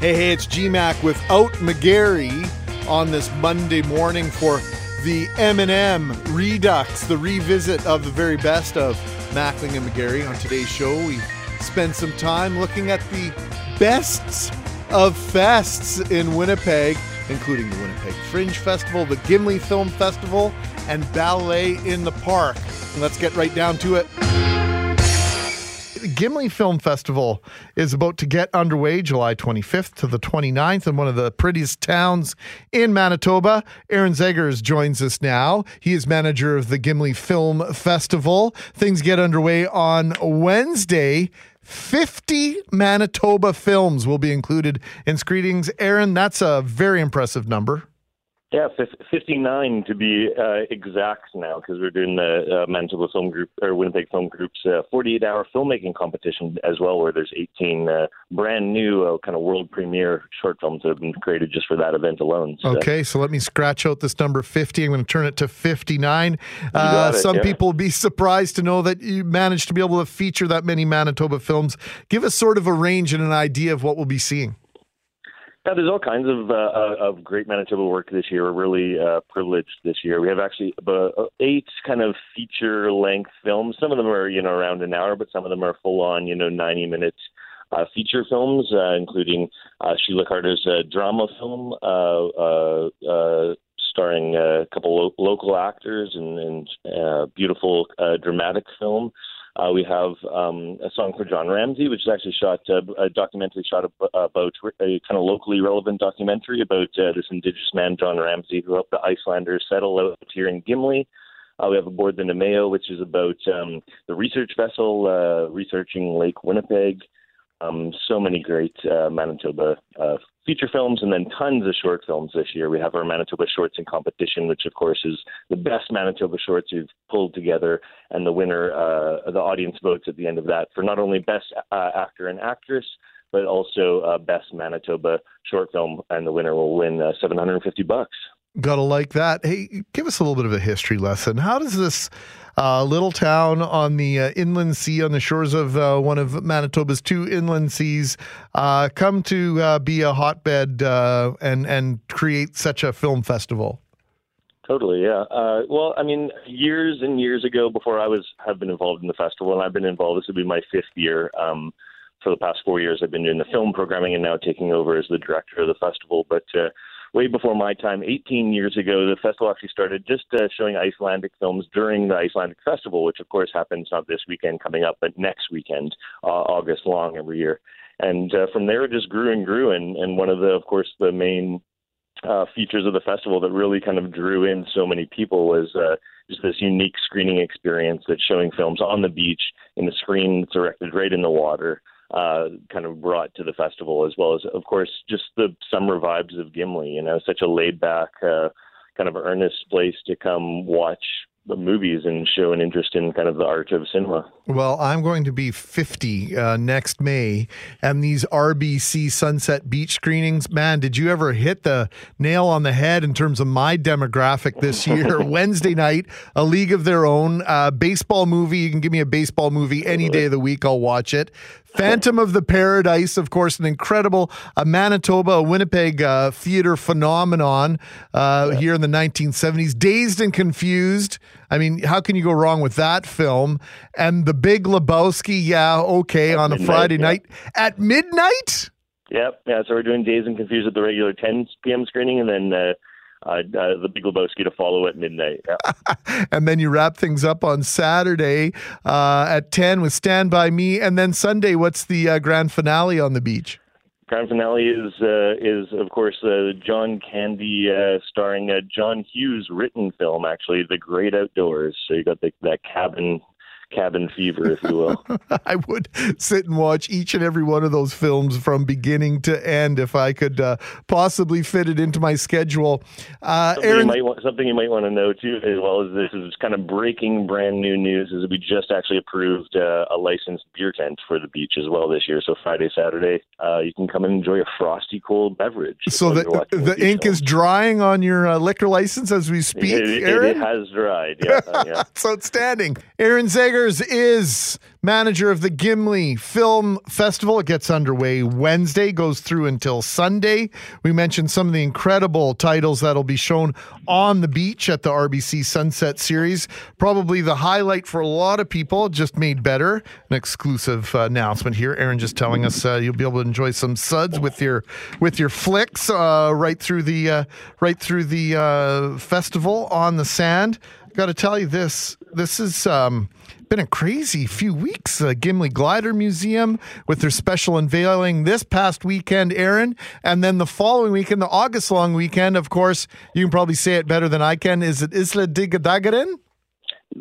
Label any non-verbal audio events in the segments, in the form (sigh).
Hey, hey, it's GMAC without McGarry on this Monday morning for the M&M Redux, the revisit of the very best of Mackling and McGarry. On today's show, we spend some time looking at the bests of fests in Winnipeg, including the Winnipeg Fringe Festival, the Gimli Film Festival, and Ballet in the Park. And Let's get right down to it. The Gimli Film Festival is about to get underway July 25th to the 29th in one of the prettiest towns in Manitoba. Aaron Zegers joins us now. He is manager of the Gimli Film Festival. Things get underway on Wednesday. 50 Manitoba films will be included in screenings. Aaron, that's a very impressive number. Yeah, 59 to be uh, exact now, because we're doing the uh, Manitoba Film Group or Winnipeg Film Group's 48 uh, hour filmmaking competition as well, where there's 18 uh, brand new uh, kind of world premiere short films that have been created just for that event alone. So. Okay, so let me scratch out this number 50. I'm going to turn it to 59. Uh, it, some yeah. people will be surprised to know that you managed to be able to feature that many Manitoba films. Give us sort of a range and an idea of what we'll be seeing. Yeah, there's all kinds of uh, uh, of great Manitoba work this year. We're really uh, privileged this year. We have actually about uh, eight kind of feature length films. Some of them are you know around an hour, but some of them are full on you know 90 minute uh, feature films, uh, including uh, Sheila Carter's uh, drama film, uh, uh, uh, starring a couple lo- local actors and, and uh, beautiful uh, dramatic film. Uh, we have um, a song for John Ramsey, which is actually shot uh, a documentary shot about a kind of locally relevant documentary about uh, this Indigenous man, John Ramsey, who helped the Icelanders settle out here in Gimli. Uh, we have Aboard the Namao, which is about um, the research vessel uh, researching Lake Winnipeg. Um, so many great uh, Manitoba uh, feature films and then tons of short films this year. We have our Manitoba Shorts in competition, which of course is the best Manitoba shorts we've pulled together, and the winner, uh, the audience votes at the end of that for not only best uh, actor and actress, but also uh, best Manitoba short film, and the winner will win uh, 750 bucks. Gotta like that. Hey, give us a little bit of a history lesson. How does this uh, little town on the uh, inland sea, on the shores of uh, one of Manitoba's two inland seas, uh, come to uh, be a hotbed uh, and and create such a film festival? Totally, yeah. well, I mean, years and years ago, before I was have been involved in the festival, and I've been involved. This would be my fifth year. Um, for the past four years, I've been doing the film programming and now taking over as the director of the festival. But way before my time, 18 years ago, the festival actually started just uh, showing Icelandic films during the Icelandic Festival, which of course happens not this weekend coming up, but next weekend, uh, August long every year. And uh, from there, it just grew and grew. And, and one of the, of course, the main uh, features of the festival that really kind of drew in so many people was uh, just this unique screening experience that's showing films on the beach in a screen that's erected right in the water uh, kind of brought to the festival, as well as, of course, just the summer vibes of Gimli. You know, such a laid back, uh, kind of earnest place to come watch the movies and show an interest in kind of the art of cinema. Well, I'm going to be 50 uh, next May, and these RBC Sunset Beach screenings, man, did you ever hit the nail on the head in terms of my demographic this (laughs) year? Wednesday night, A League of Their Own, uh, baseball movie. You can give me a baseball movie any day of the week, I'll watch it. Phantom of the Paradise, of course, an incredible a Manitoba, a Winnipeg uh, theater phenomenon uh, yeah. here in the 1970s. Dazed and Confused. I mean, how can you go wrong with that film? And The Big Lebowski, yeah, okay, at on midnight, a Friday yeah. night at midnight. Yep, yeah. So we're doing Dazed and Confused at the regular 10 p.m. screening, and then. Uh, uh, uh, the Big Lebowski to follow at midnight. (laughs) Yeah. and then you wrap things up on Saturday uh, at 10 with Stand By Me. And then Sunday, what's the uh, grand finale on the beach? Grand finale is uh, is of course uh, John Candy starring John Hughes written film actually The Great Outdoors. So you got the, that cabin cabin fever, if you will. (laughs) I would sit and watch each and every one of those films from beginning to end if I could uh, possibly fit it into my schedule. Uh, something, Aaron, you might want, something you might want to know too, as well as this is kind of breaking brand new news, is we just actually approved uh, a licensed beer tent for the beach as well this year. So Friday, Saturday, uh, you can come and enjoy a frosty cold beverage. So the the, the ink is drying on your uh, liquor license as we speak. It, it, it has dried. (laughs) Yeah, yeah. it's outstanding. Aaron Zegers Zegers is manager of the Gimli Film Festival. It gets underway Wednesday, goes through until Sunday. We mentioned some of the incredible titles that'll be shown on the beach at the RBC Sunset Series. Probably the highlight for a lot of people, just made better. An exclusive uh, announcement here. Aaron just telling us uh, you'll be able to enjoy some suds with your with your flicks uh, right through the uh, right through the uh, festival on the sand. Got to tell you this. This is um, been a crazy few weeks. Uh, Gimli Glider Museum with their special unveiling this past weekend, Aaron, and then the following weekend, the August long weekend. Of course, you can probably say it better than I can. Is it Isla Digadagarin?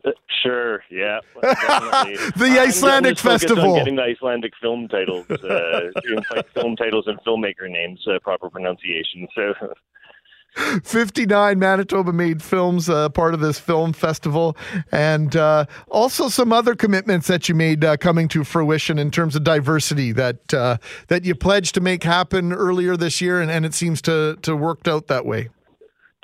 Uh, Sure, yeah. (laughs) The I'm Icelandic just focused on Festival. getting the Icelandic film titles, uh, (laughs) like film titles and filmmaker names, uh, proper pronunciation. So (laughs) 59 Manitoba made films, uh, part of this film festival, and uh, also some other commitments that you made uh, coming to fruition in terms of diversity that uh, that you pledged to make happen earlier this year, and, and it seems to to worked out that way.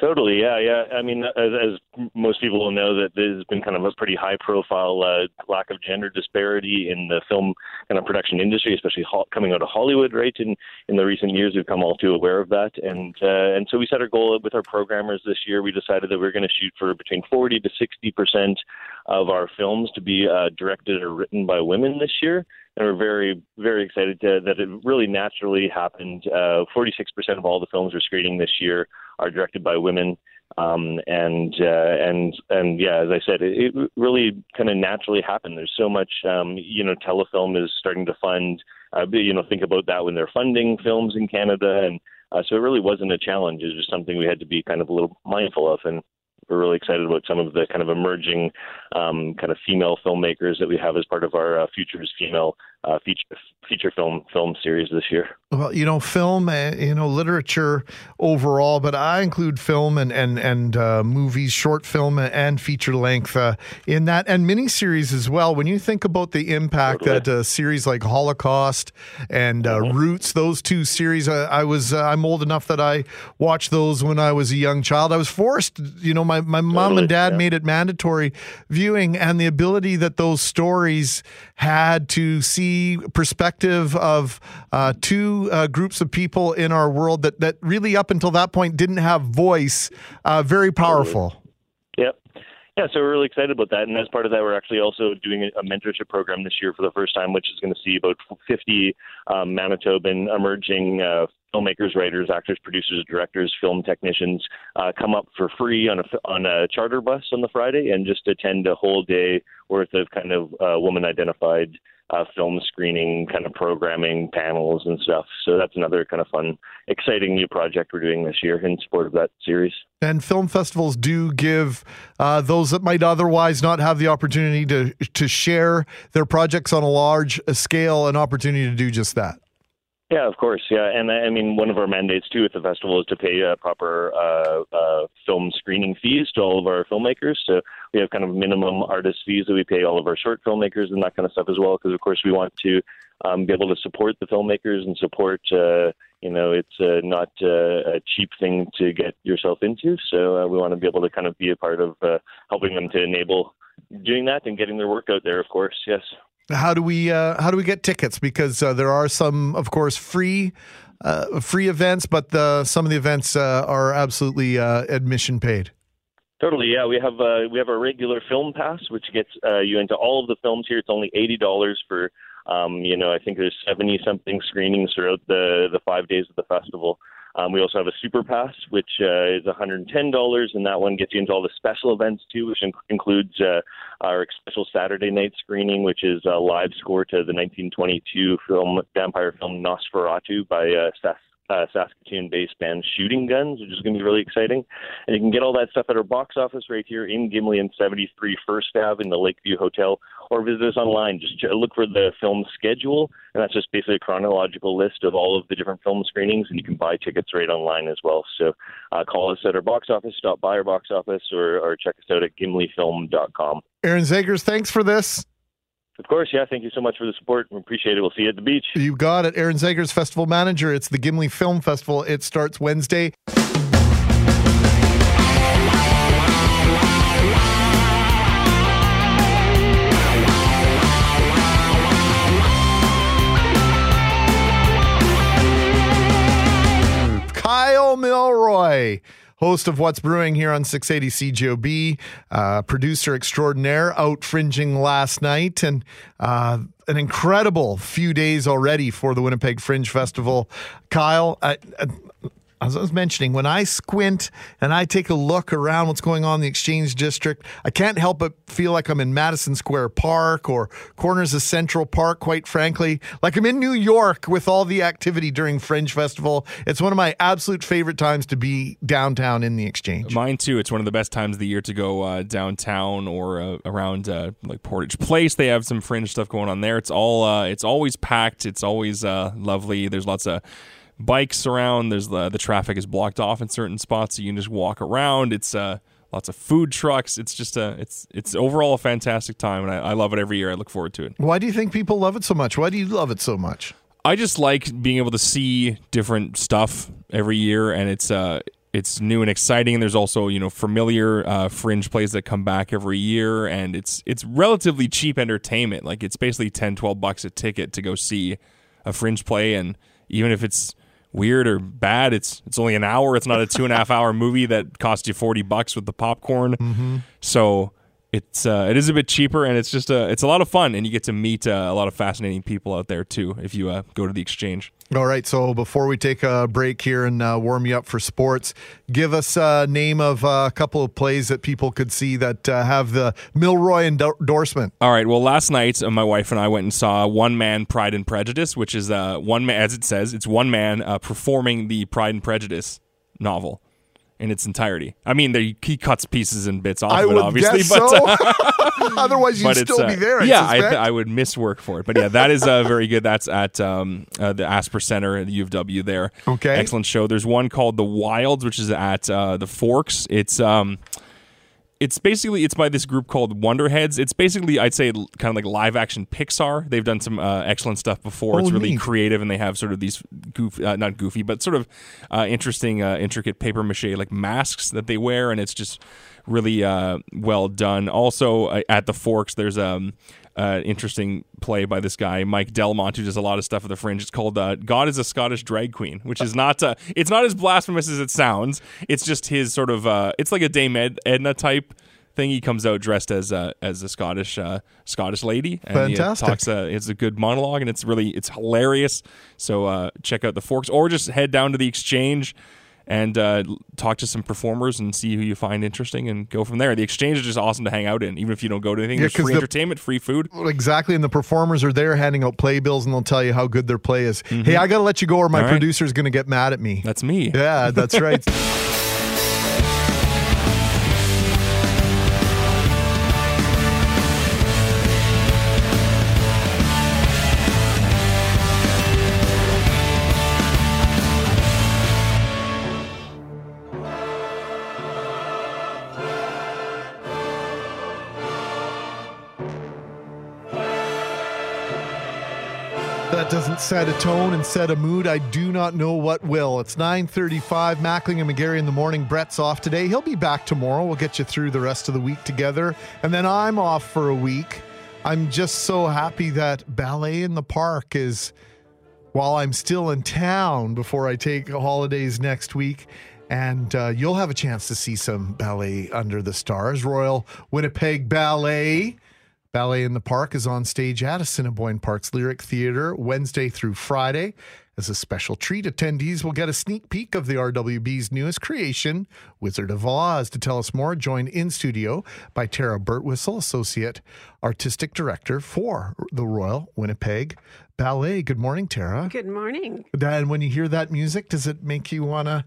Totally, yeah, yeah. I mean, as, as most people will know, that there's been kind of a pretty high-profile uh, lack of gender disparity in the film kind of production industry, especially ho- coming out of Hollywood. Right, in in the recent years, we've come all too aware of that, and uh, and so we set our goal with our programmers this year. We decided that we are going to shoot for between 40 to 60 percent of our films to be uh, directed or written by women this year and we're very, very excited to, that it really naturally happened. Uh, 46% of all the films we're screening this year are directed by women, um, and uh, and and yeah, as I said, it, it really kind of naturally happened. There's so much, um, you know, telefilm is starting to fund. Uh, you know, think about that when they're funding films in Canada, and uh, so it really wasn't a challenge. It was just something we had to be kind of a little mindful of, and we're really excited about some of the kind of emerging um, kind of female filmmakers that we have as part of our uh, Futures Female uh, feature feature film film series this year. Well, you know, film, uh, you know, literature overall, but I include film and and and uh, movies, short film and feature length uh, in that, and miniseries as well. When you think about the impact Totally. that a series like Holocaust and uh, Roots, those two series, uh, I was uh, I'm old enough that I watched those when I was a young child. I was forced, you know, my my mom Totally, and dad yeah. made it mandatory viewing, and the ability that those stories had to see perspective of uh, two uh, groups of people in our world that that really up until that point didn't have voice. Uh, very powerful. Yep. Yeah, so we're really excited about that. And as part of that, we're actually also doing a a mentorship program this year for the first time, which is going to see about 50 um, Manitoban emerging uh, filmmakers, writers, actors, producers, directors, film technicians uh, come up for free on a, on a charter bus on the Friday and just attend a whole day worth of kind of uh, woman identified uh, film screening kind of programming panels and stuff. So that's another kind of fun, exciting new project we're doing this year in support of that series. And film festivals do give uh, those that might otherwise not have the opportunity to to share their projects on a large scale an opportunity to do just that. Yeah, of course. Yeah, and I mean, one of our mandates too at the festival is to pay uh, proper uh, uh, film screening fees to all of our filmmakers. So we have kind of minimum artist fees that we pay all of our short filmmakers and that kind of stuff as well. Because of course we want to um, be able to support the filmmakers and support. Uh, you know, it's uh, not uh, a cheap thing to get yourself into. So uh, we want to be able to kind of be a part of uh, helping them to enable doing that and getting their work out there. Of course, yes. How do we uh, how do we get tickets? Because uh, there are some, of course, free uh, free events, but the, some of the events uh, are absolutely uh, admission paid. Totally, yeah. We have uh, we have a regular film pass, which gets uh, you into all of the films here. It's only eighty dollars for, um, you know, I think there's seventy something screenings throughout the the five days of the festival. Um, we also have a super pass, which uh, is $110, and that one gets you into all the special events too, which inc- includes uh, our special Saturday night screening, which is a live score to the 1922 film vampire film Nosferatu by uh, Sas- uh, Saskatoon-based band Shooting Guns, which is going to be really exciting. And you can get all that stuff at our box office right here in Gimli and 73 First Ave in the Lakeview Hotel, or visit us online. Just look for the film schedule, and that's just basically a chronological list of all of the different film screenings, and you can buy tickets right online as well. So uh, call us at our box office, stop by our box office, or, or check us out at gimlifilm.com. Aaron Zegers, thanks for this. Of course, yeah. Thank you so much for the support. We appreciate it. We'll see you at the beach. You got it. Aaron Zegers festival manager. It's the Gimli Film Festival. It starts Wednesday. Kyle Milroy host of What's Brewing here on 680 CJOB, uh, producer extraordinaire, out fringing last night, and uh, an incredible few days already for the Winnipeg Fringe Festival. Kyle, I, as I was mentioning, when I squint and I take a look around what's going on in the Exchange District, I can't help but feel like I'm in Madison Square Park or corners of Central Park, quite frankly. Like I'm in New York with all the activity during Fringe Festival. It's one of my absolute favorite times to be downtown in the Exchange. Mine too. It's one of the best times of the year to go uh, downtown or uh, around uh, like Portage Place. They have some fringe stuff going on there. It's all uh, it's always packed. It's always uh, lovely. There's lots of bikes around. There's the the traffic is blocked off in certain spots, so you can just walk around. It's uh, lots of food trucks. It's just a it's it's overall a fantastic time, and I, I love it every year. I look forward to it. Why do you think people love it so much? Why do you love it so much? I just like being able to see different stuff every year, and it's uh it's new and exciting. And there's also you know familiar uh, fringe plays that come back every year, and it's it's relatively cheap entertainment. Like it's basically 10, 12 bucks a ticket to go see a fringe play, and even if it's weird or bad. It's it's only an hour. It's not a two and a half hour movie that costs you forty bucks with the popcorn. Mm-hmm. So it's uh, it is a bit cheaper and it's just a it's a lot of fun and you get to meet uh, a lot of fascinating people out there too if you uh, go to the exchange. All right. So before we take a break here and uh, warm you up for sports, give us a name of a couple of plays that people could see that uh, have the Milroy endorsement. All right. Well, last night uh, my wife and I went and saw One Man Pride and Prejudice, which is uh, one man, as it says, it's one man uh, performing the Pride and Prejudice novel in its entirety. I mean, there, he cuts pieces and bits off I of it, obviously, but so. uh, (laughs) Otherwise, you'd but still uh, be there. I yeah, I, th- I would miss work for it, but yeah, that is uh, very good. That's at um, uh, the Asper Center at the U of W. There, Okay. excellent show. There's one called The Wilds, which is at uh, the Forks. It's um, it's basically it's by this group called Wonderheads. It's basically I'd say kind of like live action Pixar. They've done some uh, excellent stuff before. Oh, it's really neat. creative, and they have sort of these goofy, uh, not goofy, but sort of uh, interesting, uh, intricate paper mache like masks that they wear, and it's just really uh, well done. Also uh, at the Forks, there's um. Uh, interesting play by this guy Mike Delamont who does a lot of stuff at the Fringe. It's called uh, "God is a Scottish Drag Queen," which is not uh, it's not as blasphemous as it sounds. It's just his sort of uh, it's like a Dame Ed- Edna type thing. He comes out dressed as a as a Scottish uh, Scottish lady, and he, uh, talks. Uh, it's a good monologue, and it's really it's hilarious. So uh, check out the Forks, or just head down to the Exchange and uh, talk to some performers and see who you find interesting, and go from there. The Exchange is just awesome to hang out in, even if you don't go to anything. Yeah, There's free the- entertainment, free food. Exactly, and the performers are there handing out playbills, and they'll tell you how good their play is. Hey, I got to let you go, or my right. producer's going to get mad at me. That's me. yeah, that's right. (laughs) set a tone and set a mood, I do not know what will. It's 9:35. Mackling and McGarry in the morning. Brett's off today. He'll be back tomorrow. We'll get you through the rest of the week together, and then I'm off for a week. I'm just so happy that ballet in the park is while I'm still in town before I take holidays next week. And uh, you'll have a chance to see some ballet under the stars. Royal Winnipeg Ballet. Ballet in the Park is on stage at Assiniboine Park's Lyric Theatre Wednesday through Friday. As a special treat, attendees will get a sneak peek of the RWB's newest creation, Wizard of Oz. To tell us more, joined in studio by Tara Birtwhistle, Associate Artistic Director for the Royal Winnipeg Ballet. Good morning, Tara. Good morning. And when you hear that music, does it make you want to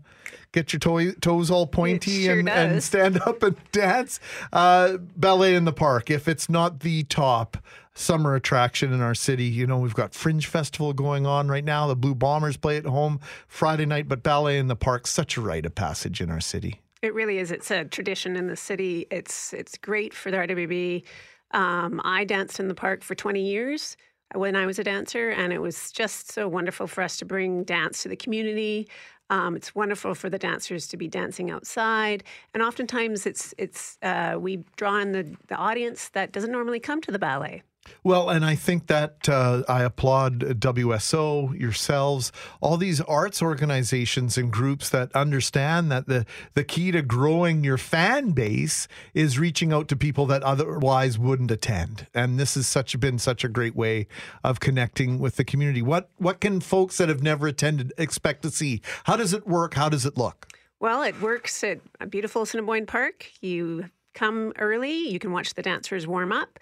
get your toe, toes all pointy sure and, and stand up and (laughs) dance? Uh, ballet in the park, if it's not the top summer attraction in our city, you know, we've got Fringe Festival going on right now. The Blue Bombers play at home Friday night, but ballet in the park, such a rite of passage in our city. It really is. It's a tradition in the city. It's it's great for the RWB. Um, I danced in the park for 20 years when I was a dancer, and it was just so wonderful for us to bring dance to the community. Um, it's wonderful for the dancers to be dancing outside, and oftentimes it's it's uh, we draw in the, the audience that doesn't normally come to the ballet. Well, and I think that uh, I applaud WSO, yourselves, all these arts organizations and groups that understand that the, the key to growing your fan base is reaching out to people that otherwise wouldn't attend. And this has such been such a great way of connecting with the community. What what can folks that have never attended expect to see? How does it work? How does it look? Well, it works at a beautiful Assiniboine Park. You come early, you can watch the dancers warm up.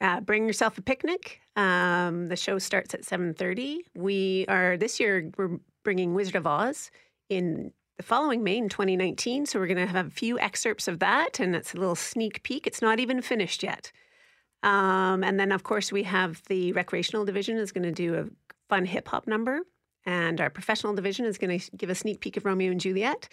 Uh, bring yourself a picnic. Um, the show starts at 7.30. We are, this year, we're bringing Wizard of Oz in the following May in 2019. So we're going to have a few excerpts of that, and it's a little sneak peek. It's not even finished yet. Um, and then, of course, we have the recreational division is going to do a fun hip hop number, and our professional division is going to give a sneak peek of Romeo and Juliet.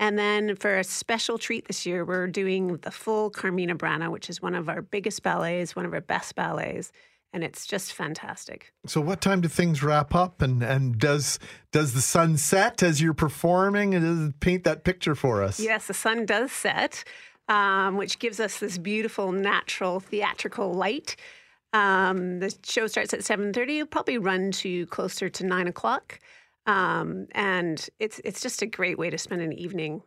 And then for a special treat this year, we're doing the full Carmina Burana, which is one of our biggest ballets, one of our best ballets. And it's just fantastic. So, what time do things wrap up? And, and does does the sun set as you're performing? And paint that picture for us. Yes, the sun does set, um, which gives us this beautiful, natural, theatrical light. Um, the show starts at seven thirty. It'll probably run to closer to nine o'clock. Um, and it's it's just a great way to spend an evening.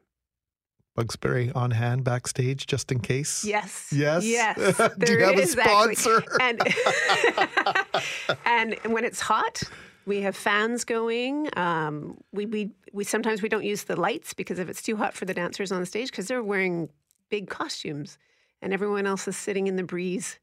Bugsberry on hand backstage just in case. Yes. Yes. Yes. (laughs) Do you have a sponsor? And, (laughs) and when it's hot, we have fans going. Um, we, we we sometimes we don't use the lights because if it's too hot for the dancers on the stage because they're wearing big costumes and everyone else is sitting in the breeze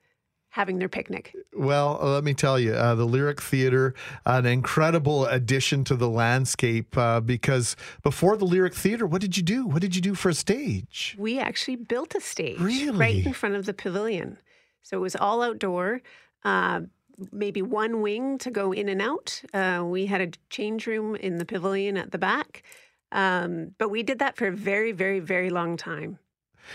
having their picnic. Well, let me tell you, uh, the Lyric Theater, an incredible addition to the landscape uh, because before the Lyric Theater, what did you do? What did you do for a stage? We actually built a stage really? right in front of the pavilion. So it was all outdoor. Uh, maybe one wing to go in and out. Uh, we had a change room in the pavilion at the back. Um, but we did that for a very, very, very long time.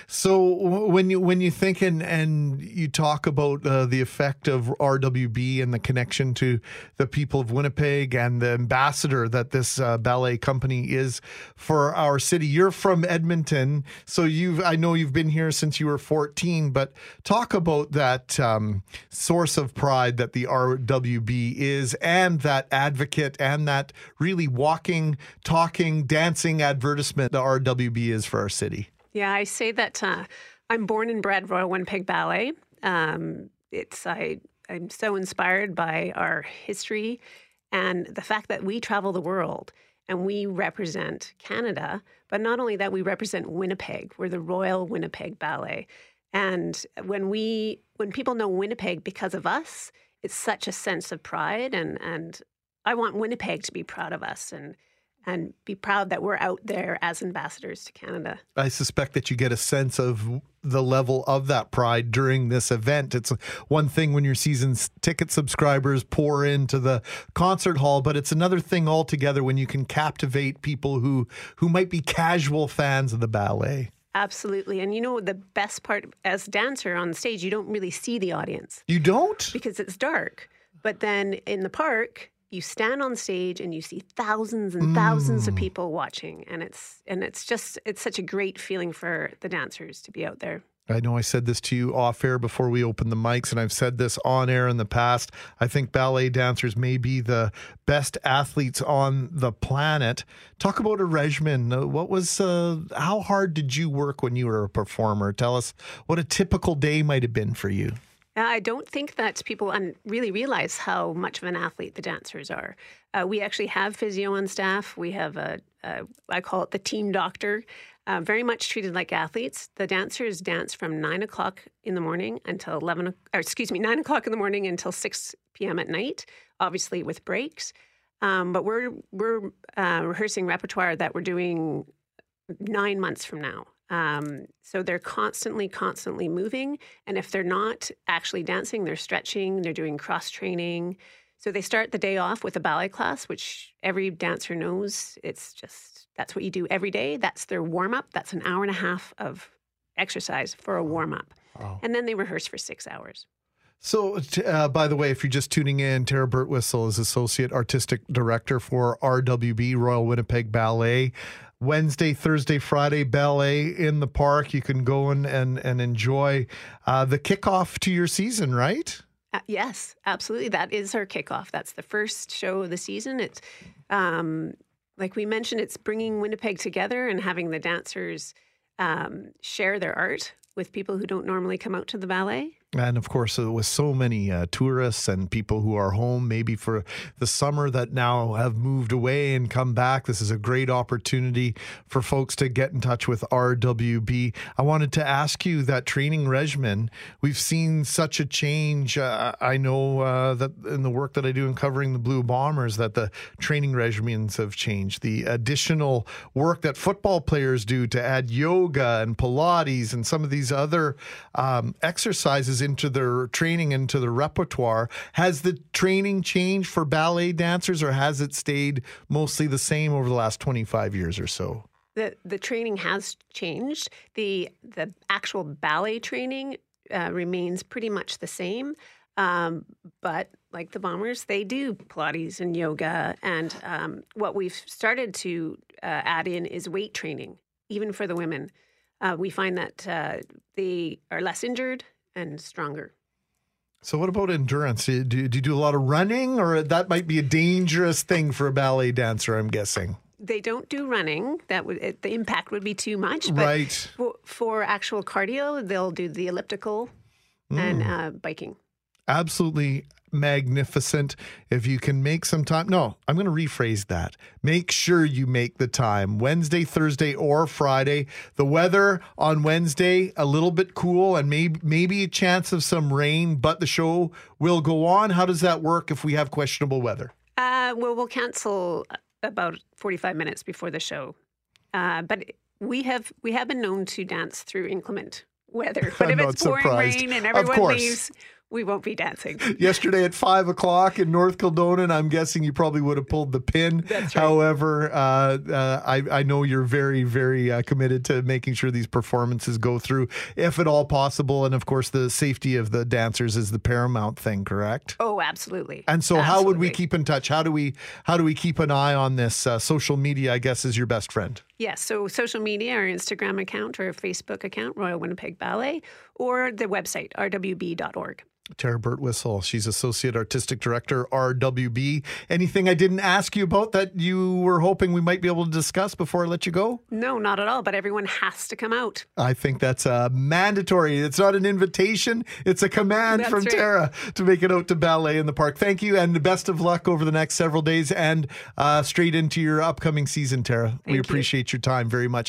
So when you when you think and, and you talk about uh, the effect of RWB and the connection to the people of Winnipeg and the ambassador that this uh, ballet company is for our city, you're from Edmonton, so you've I know you've been here since you were 14. But talk about that um, source of pride that the RWB is, and that advocate, and that really walking, talking, dancing advertisement the RWB is for our city. Yeah, I say that uh, I'm born and bred Royal Winnipeg Ballet. Um, it's I I'm so inspired by our history and the fact that we travel the world and we represent Canada. But not only that, we represent Winnipeg. We're the Royal Winnipeg Ballet. And when we when people know Winnipeg because of us, it's such a sense of pride and and I want Winnipeg to be proud of us and and be proud that we're out there as ambassadors to Canada. I suspect that you get a sense of the level of that pride during this event. It's one thing when your season ticket subscribers pour into the concert hall, but it's another thing altogether when you can captivate people who who might be casual fans of the ballet. Absolutely. And you know, the best part as dancer on stage, you don't really see the audience. You don't? Because it's dark. But then in the park, you stand on stage and you see thousands and thousands mm. of people watching and it's and it's just it's such a great feeling for the dancers to be out there I know I said this to you off air before we opened the mics, and I've said this on air in the past. I think ballet dancers may be the best athletes on the planet. Talk about a regimen. Uh, what was, uh, how hard did you work when you were a performer? Tell us what a typical day might have been for you. I don't think that people un- really realize how much of an athlete the dancers are. Uh, we actually have physio on staff. We have a, a I call it the team doctor, uh, very much treated like athletes. The dancers dance from nine o'clock in the morning until eleven, or excuse me, nine o'clock in the morning until six p.m. at night. Obviously with breaks, um, but we're we're uh, rehearsing repertoire that we're doing nine months from now. Um, so they're constantly, constantly moving. And if they're not actually dancing, they're stretching, they're doing cross training. So they start the day off with a ballet class, which every dancer knows it's just that's what you do every day. That's their warm up. That's an hour and a half of exercise for a warm up. Oh. And then they rehearse for six hours. So, uh, by the way, if you're just tuning in, Tara Birtwhistle is Associate Artistic Director for RWB, Royal Winnipeg Ballet. Wednesday, Thursday, Friday ballet in the park. You can go in and, and enjoy uh, the kickoff to your season, right? Uh, yes, absolutely. That is our kickoff. That's the first show of the season. It's um, like we mentioned, it's bringing Winnipeg together and having the dancers um, share their art with people who don't normally come out to the ballet. And of course, uh, with so many uh, tourists and people who are home, maybe for the summer that now have moved away and come back, this is a great opportunity for folks to get in touch with RWB. I wanted to ask you that training regimen. We've seen such a change. Uh, I know uh, that in the work that I do in covering the Blue Bombers, that the training regimens have changed. The additional work that football players do to add yoga and Pilates and some of these other um, exercises into their training, into their repertoire. Has the training changed for ballet dancers or has it stayed mostly the same over the last 25 years or so? The, the training has changed. The, the actual ballet training uh, remains pretty much the same. Um, but like the bombers, they do Pilates and yoga. And um, what we've started to uh, add in is weight training, even for the women. Uh, we find that uh, they are less injured and stronger. So, what about endurance? Do you, do you do a lot of running, or that might be a dangerous thing for a ballet dancer? I'm guessing. They don't do running. That would it, the impact would be too much. But Right. For, for actual cardio, they'll do the elliptical and uh, biking. Absolutely magnificent. If you can make some time, no, I'm going to rephrase that. Make sure you make the time Wednesday, Thursday, or Friday. The weather on Wednesday, a little bit cool and maybe, maybe a chance of some rain, but the show will go on. How does that work if we have questionable weather? Uh, well, we'll cancel about 45 minutes before the show. Uh, but we have we have been known to dance through inclement weather. (laughs) But I'm if not it's pouring surprised. rain and everyone leaves, we won't be dancing. (laughs) yesterday at five o'clock in North Kildonan. I'm guessing you probably would have pulled the pin. That's right. However, uh, uh, I, I know you're very, very uh, committed to making sure these performances go through, if at all possible. And of course, the safety of the dancers is the paramount thing, correct? Oh, absolutely. And so, how would we keep in touch? How do we how do we keep an eye on this? Uh, social media, I guess, is your best friend. Yes, so social media, our Instagram account or Facebook account, Royal Winnipeg Ballet, or the website, rwb.org. Tara Birtwhistle. She's Associate Artistic Director, RWB. Anything I didn't ask you about that you were hoping we might be able to discuss before I let you go? No, not at all, but everyone has to come out. I think that's uh, mandatory. It's not an invitation, it's a command That's from right. Tara to make it out to ballet in the park. Thank you, and the best of luck over the next several days and uh, straight into your upcoming season, Tara. we appreciate you. Appreciate your time very much.